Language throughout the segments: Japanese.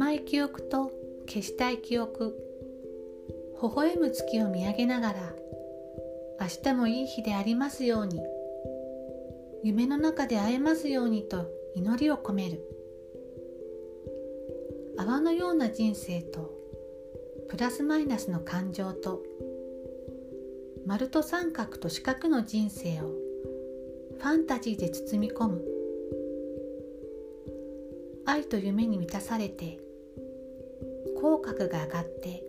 甘い記憶と消したい記憶微笑む月を見上げながら明日もいい日でありますように夢の中で会えますようにと祈りを込める。泡のような人生とプラスマイナスの感情と丸と三角と四角の人生をファンタジーで包み込む。愛と夢に満たされて口角が上がって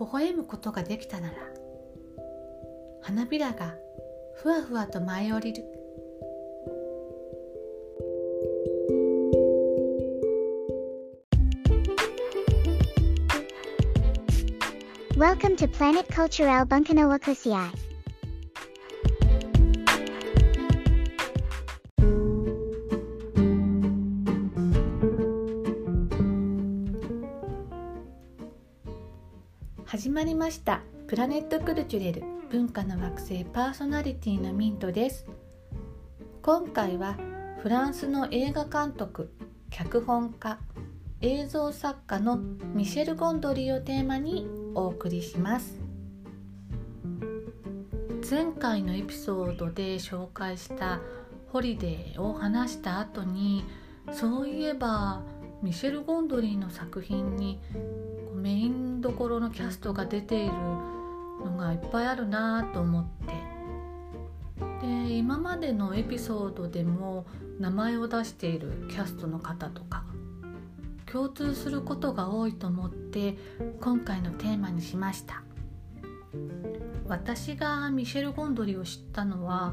微笑むことができたなら花びらがふわふわと舞い降りる Welcome to Planet Cultural Bunkanawa Kusiai. 始まりました。プラネットクルチュレル文化の惑星パーソナリティのミントです。今回はフランスの映画監督脚本家映像作家のミシェル・ゴンドリーをテーマにお送りします。前回のエピソードで紹介したホリデーを話した後にそういえばミシェル・ゴンドリーの作品にメインどころのキャストが出ているのがいっぱいあるなと思って。で今までのエピソードでも名前を出しているキャストの方とか共通することが多いと思って今回のテーマにしました。私がミシェル・ゴンドリーを知ったのは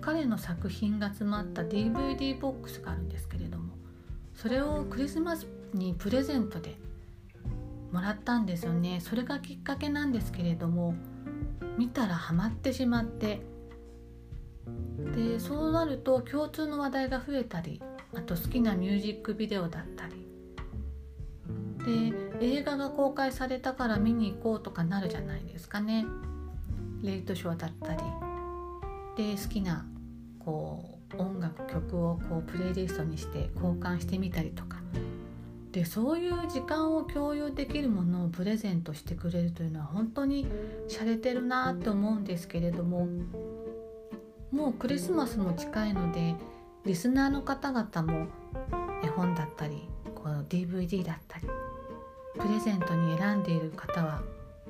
彼の作品が詰まった DVD ボックスがあるんですけれどもそれをクリスマスにプレゼントでもらったんですよね。それがきっかけなんですけれども見たらハマってしまって。でそうなると共通の話題が増えたりあと好きなミュージックビデオだったり。で映画が公開されたから見に行こうとかなるじゃないですかね。レイトショーだったり。で好きなこう音楽曲をこうプレイリストにして交換してみたりとか。でそういう時間を共有できるものをプレゼントしてくれるというのは本当に洒落てるなって思うんですけれどももうクリスマスも近いのでリスナーの方々も絵本だったりこう DVD だったりプレゼントに選んでいる方は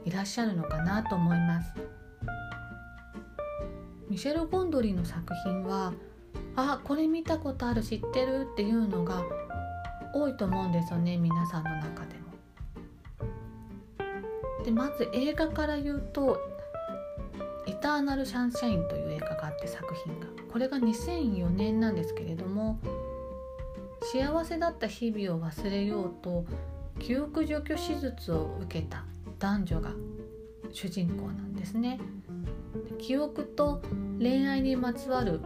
いらっしゃるのかなと思います。ミシェル・ゴンドリーの作品はあこれ見たことある知ってるっていうのが多いと思うんですよね皆さんの中でも。でまず映画から言うと「エターナル・シャンシャイン」という映画があって作品がこれが2004年なんですけれども幸せだった日々を忘れようと記憶除去手術を受けた男女が主人公なんですね。記憶と恋愛にまつわる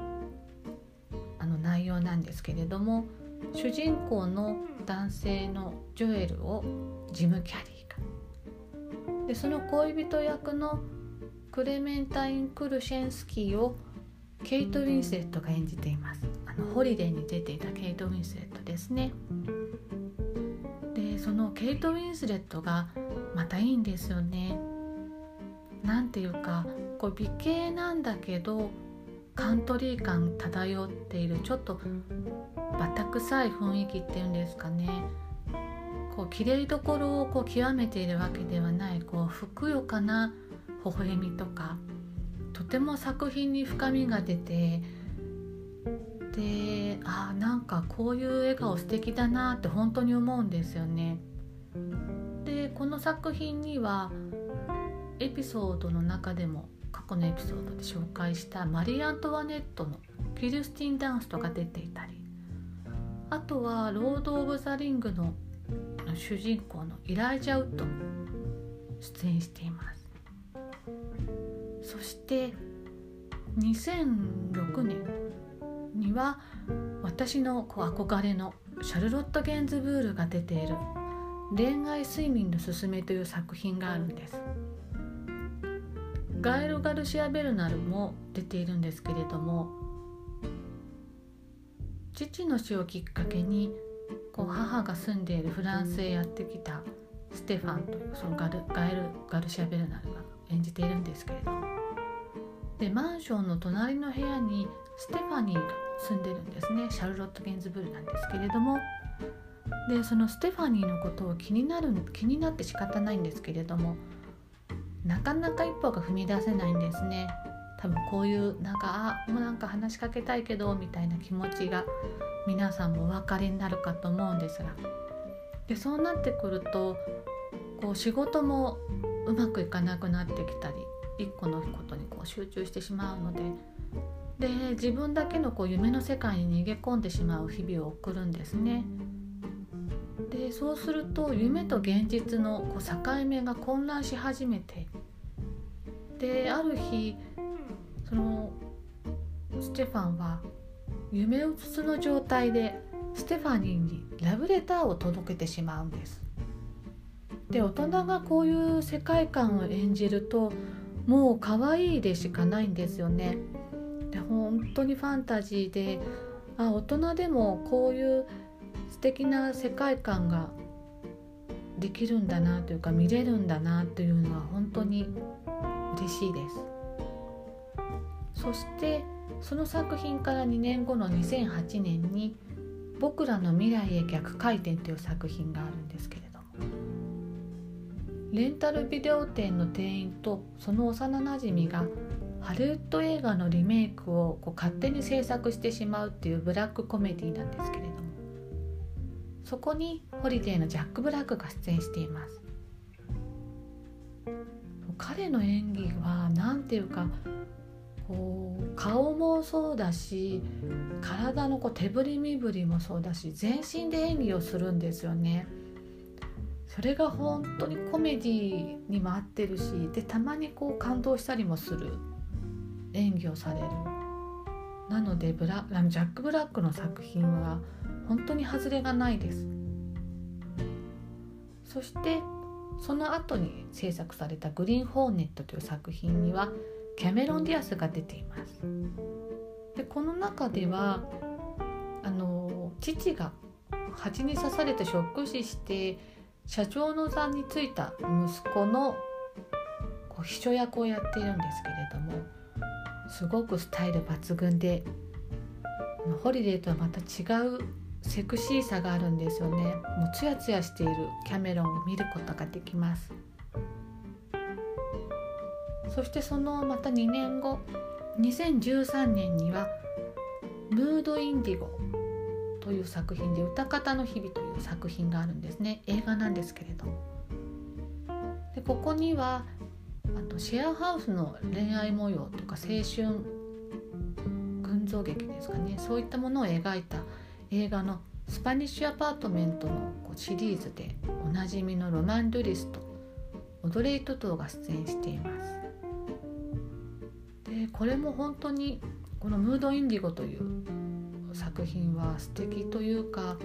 内容なんですけれども主人公の男性のジョエルをジム・キャリーが。でその恋人役のクレメンタイン・クルシェンスキーをケイト・ウィンスレットが演じています。あのホリデーに出ていたケイト・ウィンスレットですね。でそのケイト・ウィンスレットがまたいいんですよね。なんていうかこう美形なんだけどカントリー感漂っているちょっとバタ臭い雰囲気っていうんですかね。こう綺麗どころをこう極めているわけではない。こうふくよかな微笑みとか。とても作品に深みが出て。であなんかこういう笑顔素敵だなって本当に思うんですよね。でこの作品にはエピソードの中でも過去のエピソードで紹介したマリー・アントワネットのキルスティン・ダンストが出ていたりあとは「ロード・オブ・ザ・リングの」主人公のイライジャ・ウッドも出演しています。そして2006年には私のこう憧れのシャルロット・ゲンズブールが出ている「恋愛睡眠のすすめ」という作品があるんです。ガエル・ガルシア・ベルナルも出ているんですけれども父の死をきっかけにこう母が住んでいるフランスへやってきたステファンというそのガルガエルガルシア・ベルナルが演じているんですけれどもでマンションの隣の部屋にステファニーが住んでるんですね。シャルロット・ゲンズブルなんですけれどもでそのステファニーのことを気になる気になって仕方ないんですけれどもなかなか一歩が踏み出せないんですね。多分こういうなんかあもうなんか話しかけたいけどみたいな気持ちが皆さんもお分かりになるかと思うんですが。でそうなってくるとこう仕事もうまくいかなくなってきたり一個のことにこう集中してしまうので。で自分だけのこう夢の世界に逃げ込んでしまう日々を送るんですね。でそうすると夢と現実のこう境目が混乱し始めてである日そのステファンは夢うつつの状態でステファニーにラブレターを届けてしまうんです。で大人がこういう世界観を演じるともう可愛いでしかないんですよね。で本当にファンタジーであ大人でもこういう素敵な世界観ができるんだなというか見れるんだなというのは本当に嬉しいです。そしてその作品から2年後の2008年に「僕らの未来へ逆回転」という作品があるんですけれどもレンタルビデオ店の店員とその幼なじみがハリウッド映画のリメイクをこう勝手に制作してしまうっていうブラックコメディなんですけれどもそこにホリデーのジャック・ブラックが出演しています。彼の演技は何ていうかこう顔もそうだし体のこう手振り身振りもそうだし全身で演技をするんですよね。それが本当にコメディにも合ってるしでたまにこう感動したりもする演技をされる。なのでブラジャック・ブラックの作品は本当に外れがないです。そしてその後に制作された「グリーン・ホーネット」という作品にはキャメロン・ディアスが出ています。でこの中ではあの父が蜂に刺されてショック死して社長の座についた息子のこう秘書役をやっているんですけれどもすごくスタイル抜群でホリデーとはまた違うセクシーさがあるんですよね。もうツヤツヤしているキャメロンを見ることができます。そしてそのまた2年後2013年には「ムード・インディゴ」という作品で「歌方の日々」という作品があるんですね。映画なんですけれど。でここにはあとシェアハウスの恋愛模様とか青春群像劇ですかね。そういったものを描いた映画の「スパニッシュアパートメント」のシリーズでおなじみのロマン・ドゥリスとオドレイ・トトゥが出演しています。でこれも本当にこの「ムード・インディゴ」という作品は素敵というか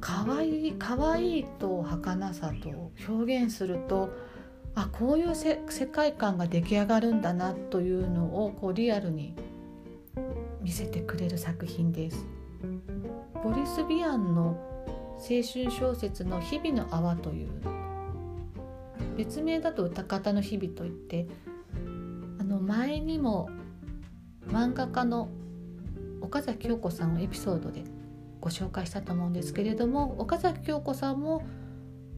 可愛い可愛いと儚さと表現するとあこういう世界観が出来上がるんだなというのをこうリアルに見せてくれる作品です。ボリス・ビアンの青春小説の「日々の泡」という別名だと歌方の日々といってあの前にも漫画家の岡崎京子さんをエピソードでご紹介したと思うんですけれども岡崎京子さんも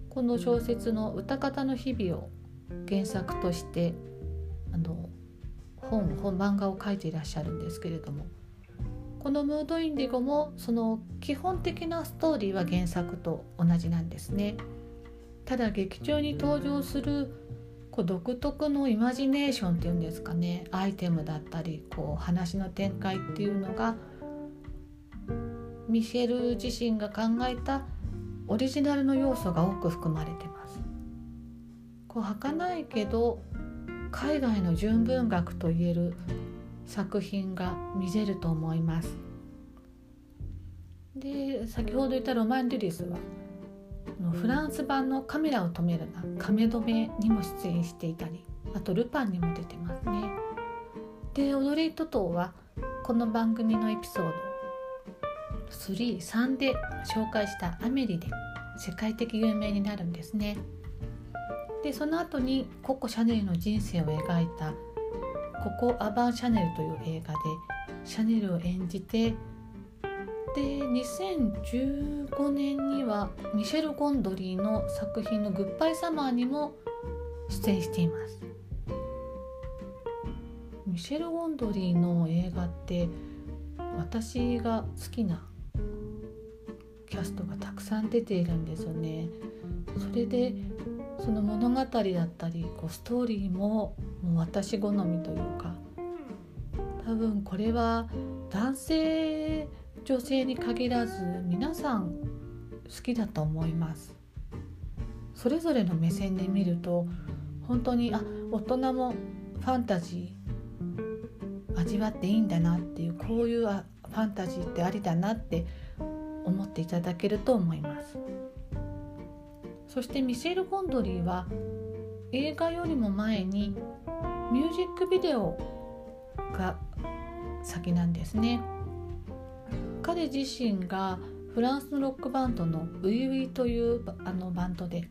この小説の「歌方の日々」を原作としてあの本本漫画を書いていらっしゃるんですけれどもこの「ムードインディゴ」もその基本的なストーリーは原作と同じなんですね。ただ劇中に登場するこう独特のイマジネーションっていうんですかねアイテムだったりこう話の展開っていうのがミシェル自身が考えたオリジナルの要素が多く含まれてます。こう儚いけど海外の純文学といえる作品が見れると思います。で先ほど言ったロマン・デュリスはフランス版の「カメラを止めるな」「カメ止め」にも出演していたりあと「ルパン」にも出てますね。でオドレイ・トトゥはこの番組のエピソード33で紹介した「アメリ」で世界的有名になるんですね。でその後にココ・シャネルの人生を描いた「ココ・アバン・シャネル」という映画でシャネルを演じてで2015年にはミシェル・ゴンドリーの作品の「グッバイ・サマー」にも出演しています。ミシェル・ゴンドリーの映画って私が好きなキャストがたくさん出ているんですよね。それでその物語だったりこうストーリーももう私好みというか多分これは男性女性に限らず皆さん好きだと思います。それぞれの目線で見ると本当にあ大人もファンタジー味わっていいんだなっていうこういうファンタジーってありだなって思っていただけると思います。そしてミシェル・ゴンドリーは映画よりも前にミュージックビデオが先なんですね。彼自身がフランスのロックバンドのウィウィというあのバンドで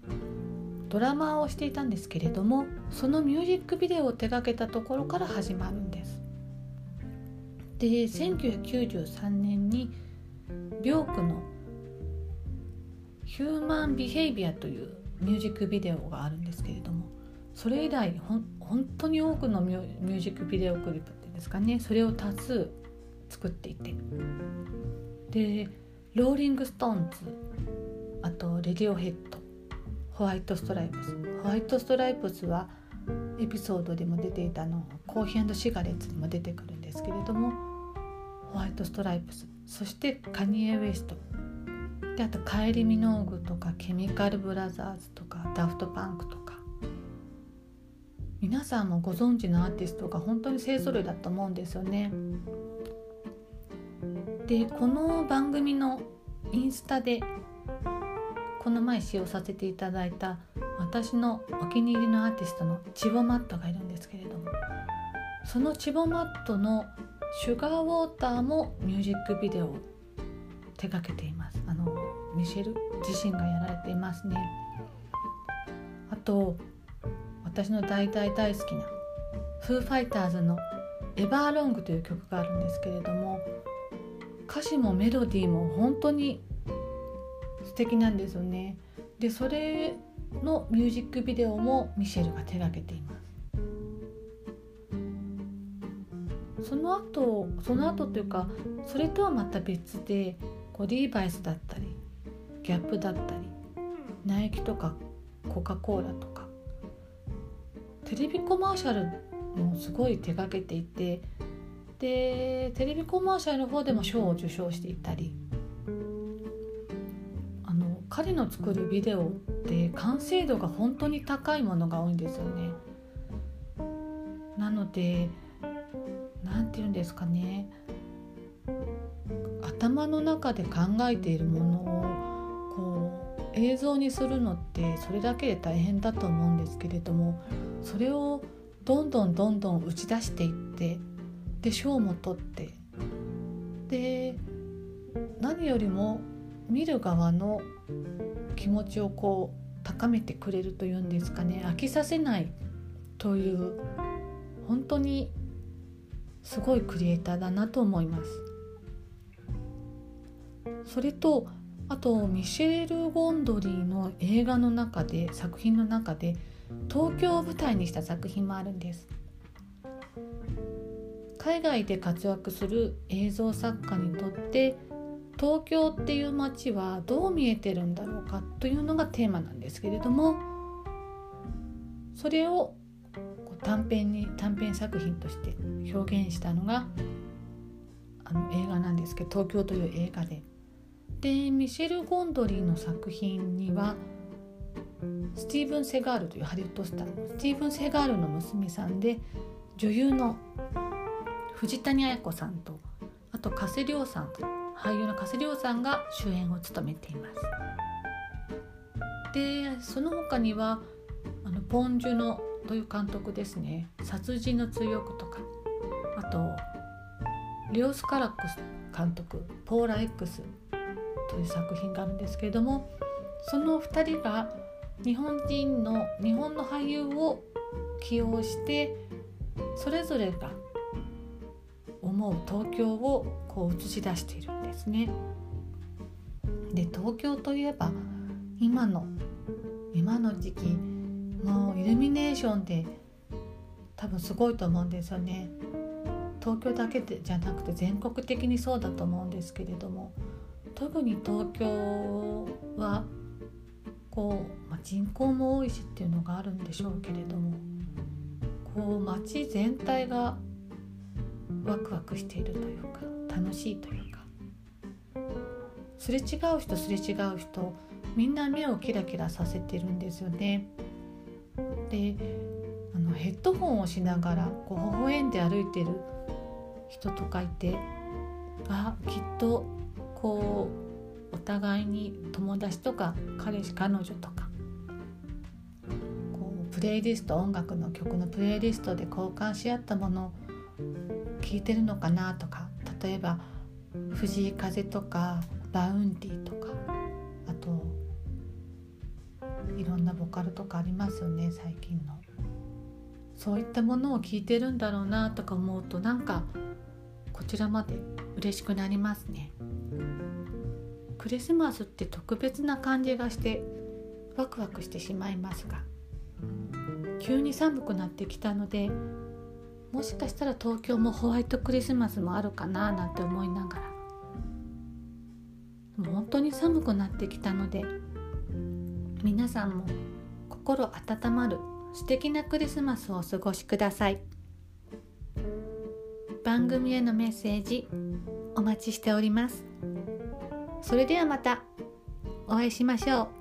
ドラマーをしていたんですけれどもそのミュージックビデオを手掛けたところから始まるんです。で1993年にビョークのヒューマン・ビヘイビアというミュージックビデオがあるんですけれどもそれ以来本当に多くのミュージックビデオクリップっていうんですかねそれを多数作っていて。でローリング・ストーンズあとレディオヘッドホワイト・ストライプス。ホワイト・ストライプスはエピソードでも出ていたのコーヒーシガレッツにも出てくるんですけれどもホワイト・ストライプス。そしてカニエ・ウエストあとカイリー・ミノーグとかケミカル・ブラザーズとかダフト・パンクとか皆さんもご存知のアーティストが本当に勢ぞろいだと思うんですよね。でこの番組のインスタでこの前使用させていただいた私のお気に入りのアーティストのチボマットがいるんですけれどもそのチボマットの「シュガーウォーター」もミュージックビデオを手掛けていますミシェル自身がやられていますね。あと私の大大大好きなフーファイターズの「エバーロング」という曲があるんですけれども歌詞もメロディーも本当に素敵なんですよね。でそれのミュージックビデオもミシェルが手がけています。その後その後というかそれとはまた別でこうリーバイスだったりギャップだったりナイキとかコカ・コーラとかテレビコマーシャルもすごい手がけていてでテレビコマーシャルの方でも賞を受賞していたりあの彼の作るビデオって完成度が本当に高いものが多いんですよね。なので何て言うんですかね頭の中で考えているものをこう映像にするのってそれだけで大変だと思うんですけれどもそれをどんどんどんどん打ち出していってで賞も取ってで何よりも見る側の気持ちをこう高めてくれるというんですかね飽きさせないという本当にすごいクリエイターだなと思います。それとあとミシェル・ゴンドリーの映画の中で作品の中で東京を舞台にした作品もあるんです。海外で活躍する映像作家にとって東京っていう街はどう見えてるんだろうかというのがテーマなんですけれどもそれを短編に短編作品として表現したのがあの映画なんですけど「東京」という映画で。でミシェル・ゴンドリーの作品にはスティーブン・セガールというハリウッドスタースティーブン・セガールの娘さんで女優の藤谷綾子さんとあと加瀬亮さん俳優の加瀬亮さんが主演を務めています。でその他にはあのポン・ジュノという監督ですね「殺人の追憶」とか。あとレオス・カラックス監督「ポーラ X」という作品があるんですけれどもその2人が日本人の日本の俳優を起用してそれぞれが思う東京をこう映し出しているんですね。で東京といえば今の今の時期もうイルミネーションで多分すごいと思うんですよね。東京だけでじゃなくて全国的にそうだと思うんですけれども特に東京はこう、まあ、人口も多いしっていうのがあるんでしょうけれどもこう街全体がワクワクしているというか楽しいというかすれ違う人すれ違う人みんな目をキラキラさせてるんですよね。であのヘッドホンをしながらこう微笑んで歩いてる人とかいてあきっとこうお互いに友達とか彼氏彼女とかこうプレイリスト音楽の曲のプレイリストで交換し合ったものを聴いてるのかなとか例えば藤井風とか Vaundy とかあといろんなボカロとかありますよね最近の。そういったものを聞いてるんだろうなとか思うとなんかこちらまで嬉しくなりますね。クリスマスって特別な感じがしてワクワクしてしまいますが急に寒くなってきたのでもしかしたら東京もホワイトクリスマスもあるかななんて思いながらもう本当に寒くなってきたので皆さんも心温まる素敵なクリスマスをお過ごしください。番組へのメッセージお待ちしております。それではまた。お会いしましょう。